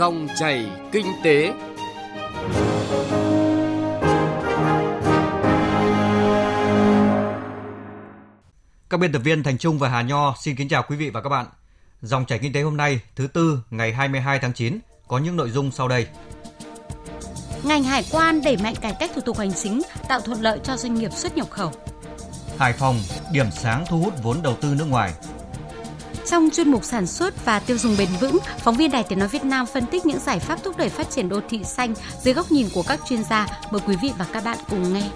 Dòng chảy kinh tế. Các biên tập viên Thành Trung và Hà Nho xin kính chào quý vị và các bạn. Dòng chảy kinh tế hôm nay, thứ tư, ngày 22 tháng 9 có những nội dung sau đây. Ngành hải quan đẩy mạnh cải cách thủ tục hành chính, tạo thuận lợi cho doanh nghiệp xuất nhập khẩu. Hải Phòng, điểm sáng thu hút vốn đầu tư nước ngoài. Trong chuyên mục sản xuất và tiêu dùng bền vững, phóng viên Đài Tiếng nói Việt Nam phân tích những giải pháp thúc đẩy phát triển đô thị xanh dưới góc nhìn của các chuyên gia. Mời quý vị và các bạn cùng nghe.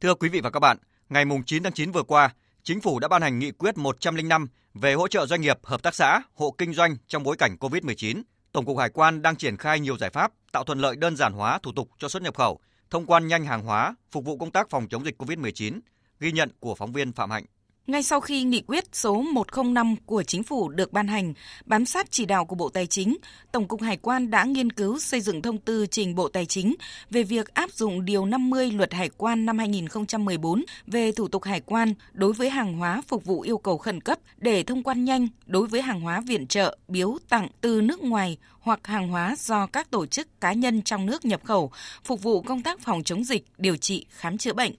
Thưa quý vị và các bạn, ngày 9 tháng 9 vừa qua, Chính phủ đã ban hành nghị quyết 105 về hỗ trợ doanh nghiệp, hợp tác xã, hộ kinh doanh trong bối cảnh COVID-19. Tổng cục Hải quan đang triển khai nhiều giải pháp tạo thuận lợi đơn giản hóa thủ tục cho xuất nhập khẩu, thông quan nhanh hàng hóa, phục vụ công tác phòng chống dịch COVID-19, ghi nhận của phóng viên Phạm Hạnh. Ngay sau khi nghị quyết số 105 của chính phủ được ban hành, bám sát chỉ đạo của Bộ Tài chính, Tổng cục Hải quan đã nghiên cứu xây dựng thông tư trình Bộ Tài chính về việc áp dụng điều 50 Luật Hải quan năm 2014 về thủ tục hải quan đối với hàng hóa phục vụ yêu cầu khẩn cấp để thông quan nhanh đối với hàng hóa viện trợ, biếu tặng từ nước ngoài hoặc hàng hóa do các tổ chức cá nhân trong nước nhập khẩu phục vụ công tác phòng chống dịch, điều trị, khám chữa bệnh.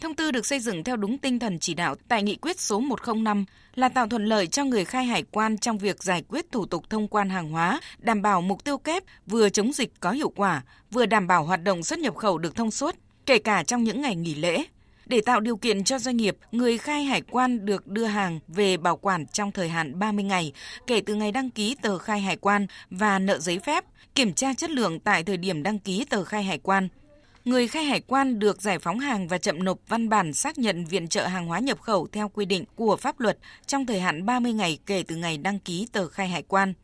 Thông tư được xây dựng theo đúng tinh thần chỉ đạo tại nghị quyết số 105 là tạo thuận lợi cho người khai hải quan trong việc giải quyết thủ tục thông quan hàng hóa, đảm bảo mục tiêu kép vừa chống dịch có hiệu quả, vừa đảm bảo hoạt động xuất nhập khẩu được thông suốt, kể cả trong những ngày nghỉ lễ. Để tạo điều kiện cho doanh nghiệp, người khai hải quan được đưa hàng về bảo quản trong thời hạn 30 ngày kể từ ngày đăng ký tờ khai hải quan và nợ giấy phép, kiểm tra chất lượng tại thời điểm đăng ký tờ khai hải quan, người khai hải quan được giải phóng hàng và chậm nộp văn bản xác nhận viện trợ hàng hóa nhập khẩu theo quy định của pháp luật trong thời hạn 30 ngày kể từ ngày đăng ký tờ khai hải quan.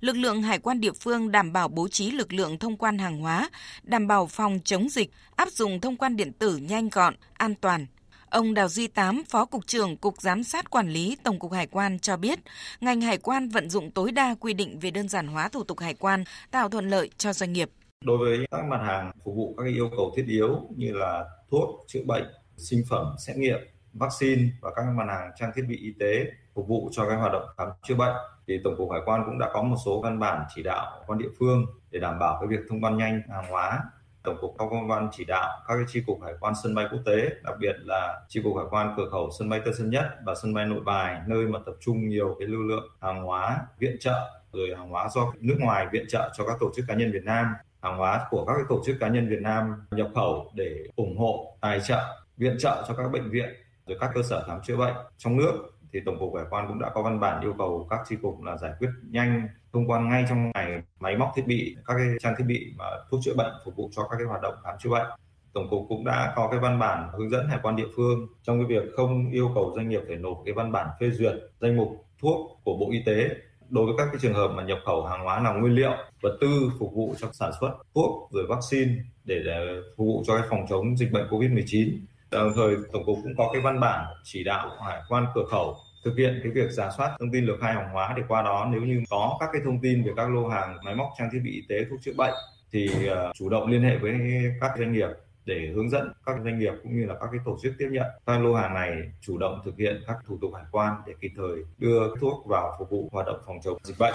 Lực lượng hải quan địa phương đảm bảo bố trí lực lượng thông quan hàng hóa, đảm bảo phòng chống dịch, áp dụng thông quan điện tử nhanh gọn, an toàn, Ông Đào Duy Tám, Phó Cục trưởng Cục Giám sát Quản lý Tổng cục Hải quan cho biết, ngành hải quan vận dụng tối đa quy định về đơn giản hóa thủ tục hải quan, tạo thuận lợi cho doanh nghiệp. Đối với các mặt hàng phục vụ các yêu cầu thiết yếu như là thuốc, chữa bệnh, sinh phẩm, xét nghiệm, vaccine và các mặt hàng trang thiết bị y tế phục vụ cho các hoạt động khám chữa bệnh thì tổng cục hải quan cũng đã có một số văn bản chỉ đạo quan địa phương để đảm bảo cái việc thông quan nhanh hàng hóa. Tổng cục có công văn chỉ đạo các cái chi cục hải quan sân bay quốc tế đặc biệt là chi cục hải quan cửa khẩu sân bay tân sơn nhất và sân bay nội bài nơi mà tập trung nhiều cái lưu lượng hàng hóa viện trợ rồi hàng hóa do nước ngoài viện trợ cho các tổ chức cá nhân Việt Nam hàng hóa của các tổ chức cá nhân Việt Nam nhập khẩu để ủng hộ tài trợ, viện trợ cho các bệnh viện rồi các cơ sở khám chữa bệnh. Trong nước thì tổng cục hải quan cũng đã có văn bản yêu cầu các chi cục là giải quyết nhanh, thông quan ngay trong ngày máy móc thiết bị, các cái trang thiết bị mà thuốc chữa bệnh phục vụ cho các cái hoạt động khám chữa bệnh. Tổng cục cũng đã có cái văn bản hướng dẫn hải quan địa phương trong cái việc không yêu cầu doanh nghiệp phải nộp cái văn bản phê duyệt danh mục thuốc của bộ y tế đối với các cái trường hợp mà nhập khẩu hàng hóa là nguyên liệu vật tư phục vụ cho sản xuất thuốc rồi vaccine để, để phục vụ cho cái phòng chống dịch bệnh Covid-19. Đồng thời tổng cục cũng có cái văn bản chỉ đạo hải quan cửa khẩu thực hiện cái việc giả soát thông tin lược khai hàng hóa để qua đó nếu như có các cái thông tin về các lô hàng máy móc trang thiết bị y tế thuốc chữa bệnh thì ờ, chủ động liên hệ với các doanh nghiệp để hướng dẫn các doanh nghiệp cũng như là các cái tổ chức tiếp nhận các lô hàng này chủ động thực hiện các thủ tục hải quan để kịp thời đưa thuốc vào phục vụ hoạt động phòng chống dịch bệnh.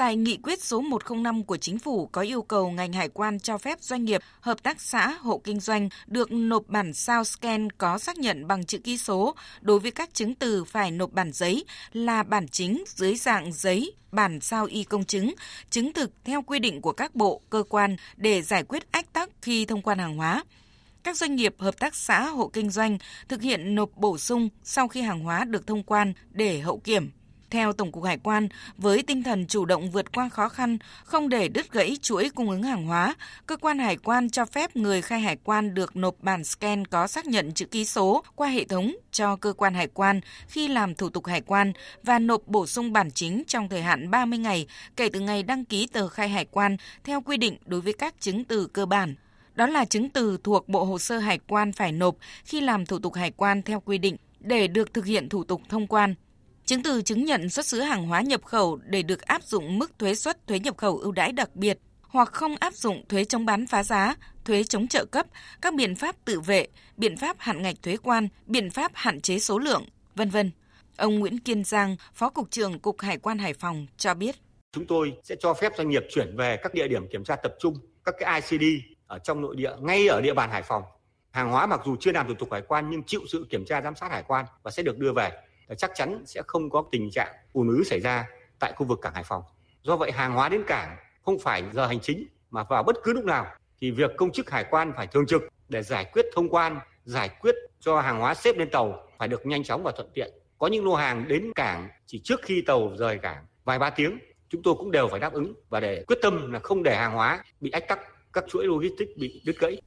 Tại nghị quyết số 105 của chính phủ có yêu cầu ngành hải quan cho phép doanh nghiệp, hợp tác xã, hộ kinh doanh được nộp bản sao scan có xác nhận bằng chữ ký số đối với các chứng từ phải nộp bản giấy là bản chính dưới dạng giấy, bản sao y công chứng, chứng thực theo quy định của các bộ, cơ quan để giải quyết ách tắc khi thông quan hàng hóa các doanh nghiệp, hợp tác xã, hộ kinh doanh thực hiện nộp bổ sung sau khi hàng hóa được thông quan để hậu kiểm. Theo Tổng cục Hải quan, với tinh thần chủ động vượt qua khó khăn, không để đứt gãy chuỗi cung ứng hàng hóa, cơ quan hải quan cho phép người khai hải quan được nộp bản scan có xác nhận chữ ký số qua hệ thống cho cơ quan hải quan khi làm thủ tục hải quan và nộp bổ sung bản chính trong thời hạn 30 ngày kể từ ngày đăng ký tờ khai hải quan theo quy định đối với các chứng từ cơ bản. Đó là chứng từ thuộc Bộ Hồ sơ Hải quan phải nộp khi làm thủ tục hải quan theo quy định để được thực hiện thủ tục thông quan. Chứng từ chứng nhận xuất xứ hàng hóa nhập khẩu để được áp dụng mức thuế suất thuế nhập khẩu ưu đãi đặc biệt hoặc không áp dụng thuế chống bán phá giá, thuế chống trợ cấp, các biện pháp tự vệ, biện pháp hạn ngạch thuế quan, biện pháp hạn chế số lượng, vân vân. Ông Nguyễn Kiên Giang, Phó Cục trưởng Cục Hải quan Hải Phòng cho biết. Chúng tôi sẽ cho phép doanh nghiệp chuyển về các địa điểm kiểm tra tập trung, các cái ICD ở trong nội địa ngay ở địa bàn Hải Phòng. Hàng hóa mặc dù chưa làm thủ tục hải quan nhưng chịu sự kiểm tra giám sát hải quan và sẽ được đưa về. Chắc chắn sẽ không có tình trạng ùn ứ xảy ra tại khu vực cảng Hải Phòng. Do vậy hàng hóa đến cảng không phải giờ hành chính mà vào bất cứ lúc nào thì việc công chức hải quan phải thường trực để giải quyết thông quan, giải quyết cho hàng hóa xếp lên tàu phải được nhanh chóng và thuận tiện. Có những lô hàng đến cảng chỉ trước khi tàu rời cảng vài ba tiếng, chúng tôi cũng đều phải đáp ứng và để quyết tâm là không để hàng hóa bị ách tắc, các chuỗi logistics bị đứt gãy.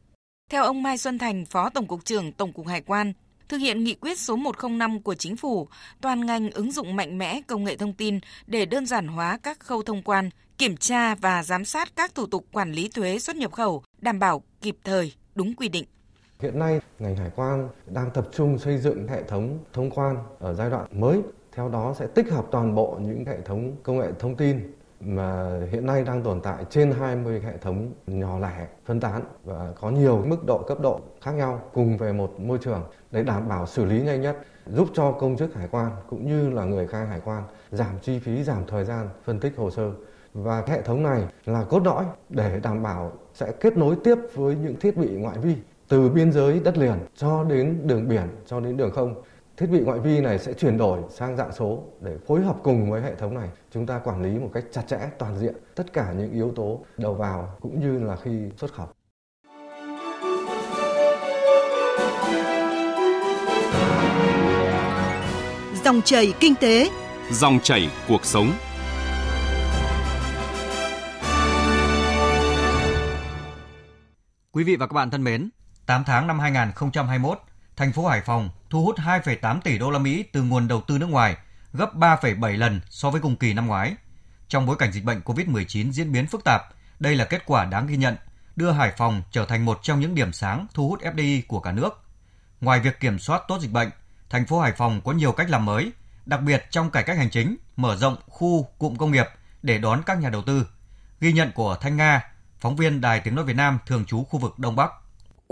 Theo ông Mai Xuân Thành, Phó Tổng cục trưởng Tổng cục Hải quan, thực hiện nghị quyết số 105 của chính phủ, toàn ngành ứng dụng mạnh mẽ công nghệ thông tin để đơn giản hóa các khâu thông quan, kiểm tra và giám sát các thủ tục quản lý thuế xuất nhập khẩu, đảm bảo kịp thời, đúng quy định. Hiện nay, ngành hải quan đang tập trung xây dựng hệ thống thông quan ở giai đoạn mới. Theo đó sẽ tích hợp toàn bộ những hệ thống công nghệ thông tin mà hiện nay đang tồn tại trên 20 hệ thống nhỏ lẻ phân tán và có nhiều mức độ, cấp độ khác nhau cùng về một môi trường để đảm bảo xử lý nhanh nhất, giúp cho công chức hải quan cũng như là người khai hải quan giảm chi phí, giảm thời gian phân tích hồ sơ. Và hệ thống này là cốt lõi để đảm bảo sẽ kết nối tiếp với những thiết bị ngoại vi từ biên giới đất liền cho đến đường biển, cho đến đường không thiết bị ngoại vi này sẽ chuyển đổi sang dạng số để phối hợp cùng với hệ thống này. Chúng ta quản lý một cách chặt chẽ toàn diện tất cả những yếu tố đầu vào cũng như là khi xuất khẩu. Dòng chảy kinh tế, dòng chảy cuộc sống. Quý vị và các bạn thân mến, 8 tháng năm 2021, thành phố Hải Phòng thu hút 2,8 tỷ đô la Mỹ từ nguồn đầu tư nước ngoài, gấp 3,7 lần so với cùng kỳ năm ngoái. Trong bối cảnh dịch bệnh COVID-19 diễn biến phức tạp, đây là kết quả đáng ghi nhận, đưa Hải Phòng trở thành một trong những điểm sáng thu hút FDI của cả nước. Ngoài việc kiểm soát tốt dịch bệnh, thành phố Hải Phòng có nhiều cách làm mới, đặc biệt trong cải cách hành chính, mở rộng khu cụm công nghiệp để đón các nhà đầu tư. Ghi nhận của Thanh Nga, phóng viên Đài Tiếng Nói Việt Nam thường trú khu vực Đông Bắc.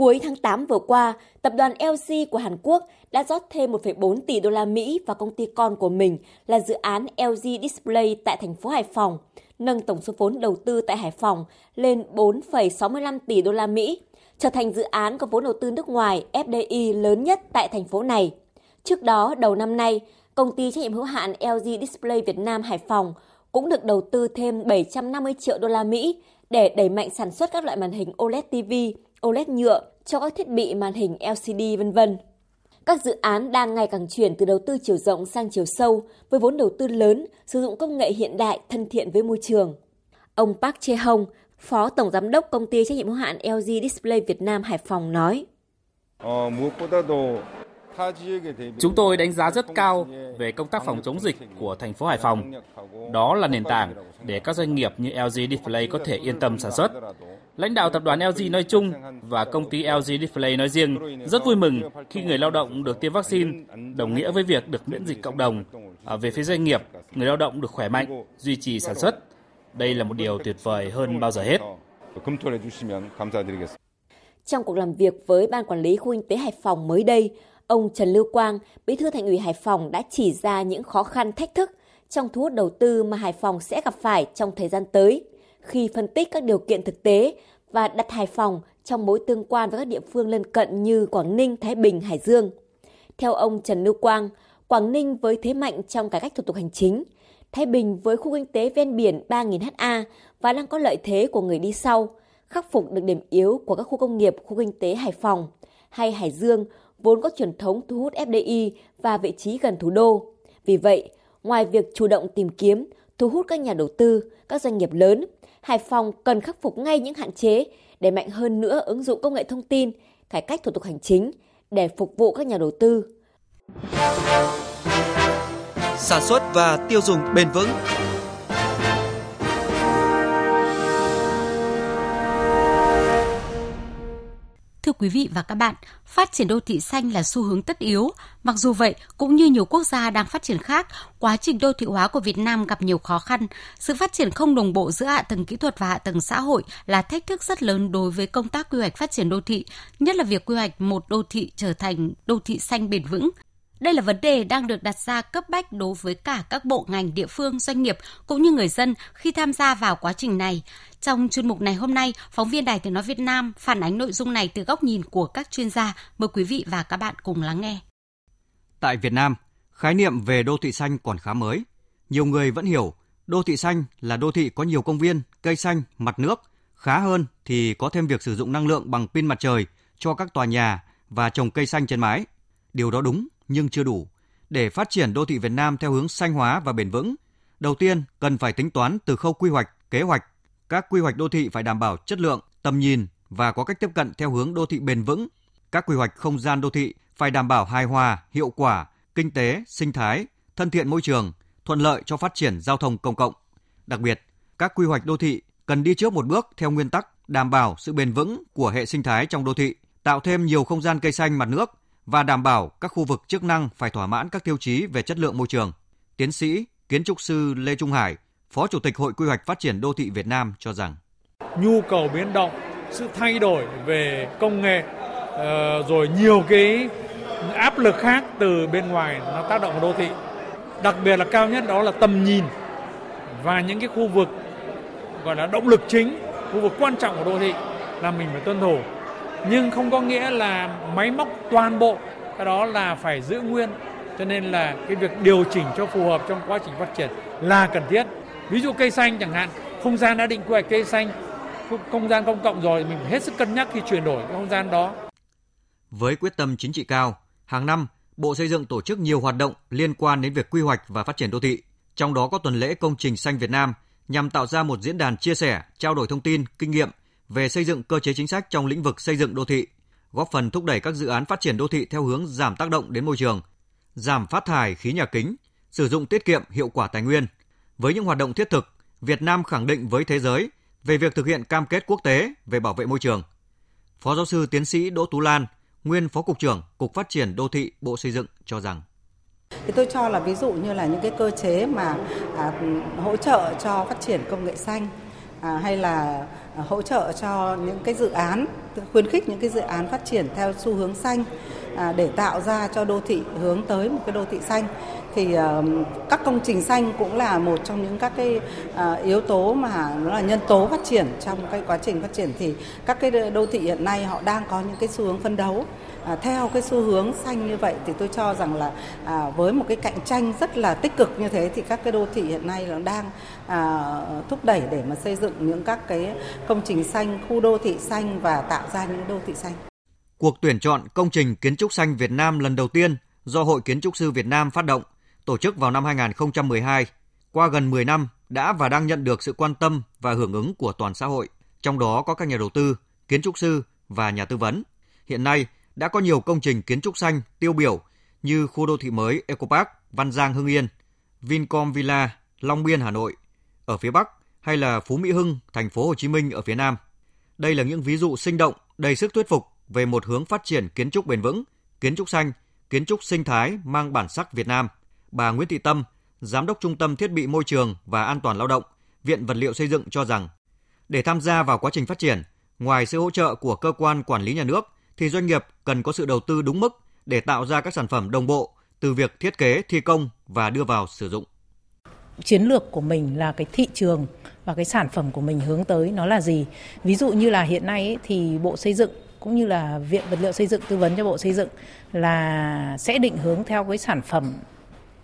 Cuối tháng 8 vừa qua, tập đoàn LG của Hàn Quốc đã rót thêm 1,4 tỷ đô la Mỹ vào công ty con của mình là dự án LG Display tại thành phố Hải Phòng, nâng tổng số vốn đầu tư tại Hải Phòng lên 4,65 tỷ đô la Mỹ, trở thành dự án có vốn đầu tư nước ngoài FDI lớn nhất tại thành phố này. Trước đó, đầu năm nay, công ty trách nhiệm hữu hạn LG Display Việt Nam Hải Phòng cũng được đầu tư thêm 750 triệu đô la Mỹ để đẩy mạnh sản xuất các loại màn hình OLED TV, OLED nhựa cho các thiết bị màn hình LCD vân vân. Các dự án đang ngày càng chuyển từ đầu tư chiều rộng sang chiều sâu với vốn đầu tư lớn, sử dụng công nghệ hiện đại thân thiện với môi trường. Ông Park Chae Hong, Phó Tổng Giám đốc Công ty trách nhiệm hữu hạn LG Display Việt Nam Hải Phòng nói. Chúng tôi đánh giá rất cao về công tác phòng chống dịch của thành phố Hải Phòng. Đó là nền tảng để các doanh nghiệp như LG Display có thể yên tâm sản xuất. Lãnh đạo tập đoàn LG nói chung và công ty LG Display nói riêng rất vui mừng khi người lao động được tiêm vaccine, đồng nghĩa với việc được miễn dịch cộng đồng. Ở về phía doanh nghiệp, người lao động được khỏe mạnh, duy trì sản xuất. Đây là một điều tuyệt vời hơn bao giờ hết. Trong cuộc làm việc với Ban Quản lý Khu Kinh tế Hải Phòng mới đây, ông Trần Lưu Quang, Bí thư Thành ủy Hải Phòng đã chỉ ra những khó khăn thách thức trong thu hút đầu tư mà Hải Phòng sẽ gặp phải trong thời gian tới khi phân tích các điều kiện thực tế và đặt Hải Phòng trong mối tương quan với các địa phương lân cận như Quảng Ninh, Thái Bình, Hải Dương. Theo ông Trần Lưu Quang, Quảng Ninh với thế mạnh trong cải cách thủ tục hành chính, Thái Bình với khu kinh tế ven biển 3.000 ha và đang có lợi thế của người đi sau, khắc phục được điểm yếu của các khu công nghiệp, khu kinh tế Hải Phòng, hay Hải Dương vốn có truyền thống thu hút FDI và vị trí gần thủ đô. Vì vậy, ngoài việc chủ động tìm kiếm, thu hút các nhà đầu tư, các doanh nghiệp lớn, Hải Phòng cần khắc phục ngay những hạn chế để mạnh hơn nữa ứng dụng công nghệ thông tin, cải cách thủ tục hành chính để phục vụ các nhà đầu tư. Sản xuất và tiêu dùng bền vững Thưa quý vị và các bạn, phát triển đô thị xanh là xu hướng tất yếu. Mặc dù vậy, cũng như nhiều quốc gia đang phát triển khác, quá trình đô thị hóa của Việt Nam gặp nhiều khó khăn. Sự phát triển không đồng bộ giữa hạ tầng kỹ thuật và hạ tầng xã hội là thách thức rất lớn đối với công tác quy hoạch phát triển đô thị, nhất là việc quy hoạch một đô thị trở thành đô thị xanh bền vững. Đây là vấn đề đang được đặt ra cấp bách đối với cả các bộ ngành, địa phương, doanh nghiệp cũng như người dân khi tham gia vào quá trình này. Trong chuyên mục này hôm nay, phóng viên Đài Tiếng Nói Việt Nam phản ánh nội dung này từ góc nhìn của các chuyên gia. Mời quý vị và các bạn cùng lắng nghe. Tại Việt Nam, khái niệm về đô thị xanh còn khá mới. Nhiều người vẫn hiểu đô thị xanh là đô thị có nhiều công viên, cây xanh, mặt nước. Khá hơn thì có thêm việc sử dụng năng lượng bằng pin mặt trời cho các tòa nhà và trồng cây xanh trên mái. Điều đó đúng nhưng chưa đủ. Để phát triển đô thị Việt Nam theo hướng xanh hóa và bền vững, đầu tiên cần phải tính toán từ khâu quy hoạch, kế hoạch. Các quy hoạch đô thị phải đảm bảo chất lượng, tầm nhìn và có cách tiếp cận theo hướng đô thị bền vững. Các quy hoạch không gian đô thị phải đảm bảo hài hòa, hiệu quả, kinh tế, sinh thái, thân thiện môi trường, thuận lợi cho phát triển giao thông công cộng. Đặc biệt, các quy hoạch đô thị cần đi trước một bước theo nguyên tắc đảm bảo sự bền vững của hệ sinh thái trong đô thị, tạo thêm nhiều không gian cây xanh mặt nước và đảm bảo các khu vực chức năng phải thỏa mãn các tiêu chí về chất lượng môi trường. Tiến sĩ, kiến trúc sư Lê Trung Hải, Phó Chủ tịch Hội Quy hoạch Phát triển Đô thị Việt Nam cho rằng nhu cầu biến động, sự thay đổi về công nghệ, ờ, rồi nhiều cái áp lực khác từ bên ngoài nó tác động vào đô thị. Đặc biệt là cao nhất đó là tầm nhìn và những cái khu vực gọi là động lực chính, khu vực quan trọng của đô thị là mình phải tuân thủ nhưng không có nghĩa là máy móc toàn bộ cái đó là phải giữ nguyên. Cho nên là cái việc điều chỉnh cho phù hợp trong quá trình phát triển là cần thiết. Ví dụ cây xanh chẳng hạn không gian đã định quy hoạch cây xanh không gian công cộng rồi mình phải hết sức cân nhắc khi chuyển đổi cái không gian đó. Với quyết tâm chính trị cao hàng năm Bộ Xây dựng tổ chức nhiều hoạt động liên quan đến việc quy hoạch và phát triển đô thị, trong đó có tuần lễ công trình xanh Việt Nam nhằm tạo ra một diễn đàn chia sẻ, trao đổi thông tin, kinh nghiệm về xây dựng cơ chế chính sách trong lĩnh vực xây dựng đô thị, góp phần thúc đẩy các dự án phát triển đô thị theo hướng giảm tác động đến môi trường, giảm phát thải khí nhà kính, sử dụng tiết kiệm hiệu quả tài nguyên. Với những hoạt động thiết thực, Việt Nam khẳng định với thế giới về việc thực hiện cam kết quốc tế về bảo vệ môi trường. Phó giáo sư tiến sĩ Đỗ Tú Lan, nguyên Phó cục trưởng Cục Phát triển đô thị Bộ Xây dựng cho rằng thì tôi cho là ví dụ như là những cái cơ chế mà à, hỗ trợ cho phát triển công nghệ xanh à, hay là hỗ trợ cho những cái dự án, khuyến khích những cái dự án phát triển theo xu hướng xanh à, để tạo ra cho đô thị hướng tới một cái đô thị xanh. Thì uh, các công trình xanh cũng là một trong những các cái uh, yếu tố mà nó là nhân tố phát triển trong cái quá trình phát triển. Thì các cái đô thị hiện nay họ đang có những cái xu hướng phân đấu. À, theo cái xu hướng xanh như vậy thì tôi cho rằng là à, với một cái cạnh tranh rất là tích cực như thế thì các cái đô thị hiện nay nó đang à, thúc đẩy để mà xây dựng những các cái công trình xanh, khu đô thị xanh và tạo ra những đô thị xanh. Cuộc tuyển chọn công trình kiến trúc xanh Việt Nam lần đầu tiên do Hội Kiến trúc sư Việt Nam phát động, tổ chức vào năm 2012. Qua gần 10 năm đã và đang nhận được sự quan tâm và hưởng ứng của toàn xã hội, trong đó có các nhà đầu tư, kiến trúc sư và nhà tư vấn. Hiện nay, đã có nhiều công trình kiến trúc xanh tiêu biểu như khu đô thị mới Ecopark Văn Giang Hưng Yên, Vincom Villa Long Biên Hà Nội ở phía Bắc hay là Phú Mỹ Hưng thành phố Hồ Chí Minh ở phía Nam. Đây là những ví dụ sinh động, đầy sức thuyết phục về một hướng phát triển kiến trúc bền vững, kiến trúc xanh, kiến trúc sinh thái mang bản sắc Việt Nam. Bà Nguyễn Thị Tâm, Giám đốc Trung tâm Thiết bị Môi trường và An toàn Lao động, Viện Vật liệu Xây dựng cho rằng, để tham gia vào quá trình phát triển, ngoài sự hỗ trợ của cơ quan quản lý nhà nước, thì doanh nghiệp cần có sự đầu tư đúng mức để tạo ra các sản phẩm đồng bộ từ việc thiết kế, thi công và đưa vào sử dụng. Chiến lược của mình là cái thị trường và cái sản phẩm của mình hướng tới nó là gì? Ví dụ như là hiện nay ấy, thì Bộ Xây dựng cũng như là Viện Vật liệu Xây dựng tư vấn cho Bộ Xây dựng là sẽ định hướng theo cái sản phẩm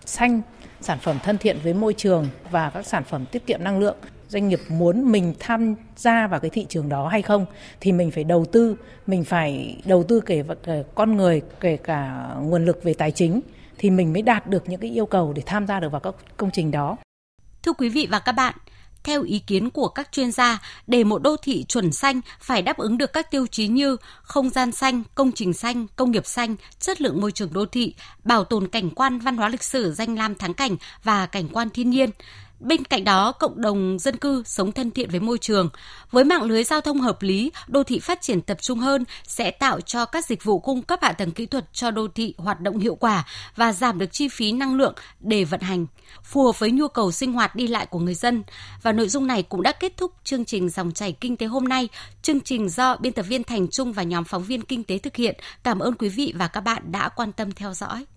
xanh, sản phẩm thân thiện với môi trường và các sản phẩm tiết kiệm năng lượng doanh nghiệp muốn mình tham gia vào cái thị trường đó hay không thì mình phải đầu tư mình phải đầu tư kể cả con người kể cả nguồn lực về tài chính thì mình mới đạt được những cái yêu cầu để tham gia được vào các công trình đó. Thưa quý vị và các bạn, theo ý kiến của các chuyên gia, để một đô thị chuẩn xanh phải đáp ứng được các tiêu chí như không gian xanh, công trình xanh, công nghiệp xanh, chất lượng môi trường đô thị, bảo tồn cảnh quan văn hóa lịch sử danh lam thắng cảnh và cảnh quan thiên nhiên. Bên cạnh đó, cộng đồng dân cư sống thân thiện với môi trường. Với mạng lưới giao thông hợp lý, đô thị phát triển tập trung hơn sẽ tạo cho các dịch vụ cung cấp hạ tầng kỹ thuật cho đô thị hoạt động hiệu quả và giảm được chi phí năng lượng để vận hành, phù hợp với nhu cầu sinh hoạt đi lại của người dân. Và nội dung này cũng đã kết thúc chương trình Dòng chảy Kinh tế hôm nay. Chương trình do biên tập viên Thành Trung và nhóm phóng viên Kinh tế thực hiện. Cảm ơn quý vị và các bạn đã quan tâm theo dõi.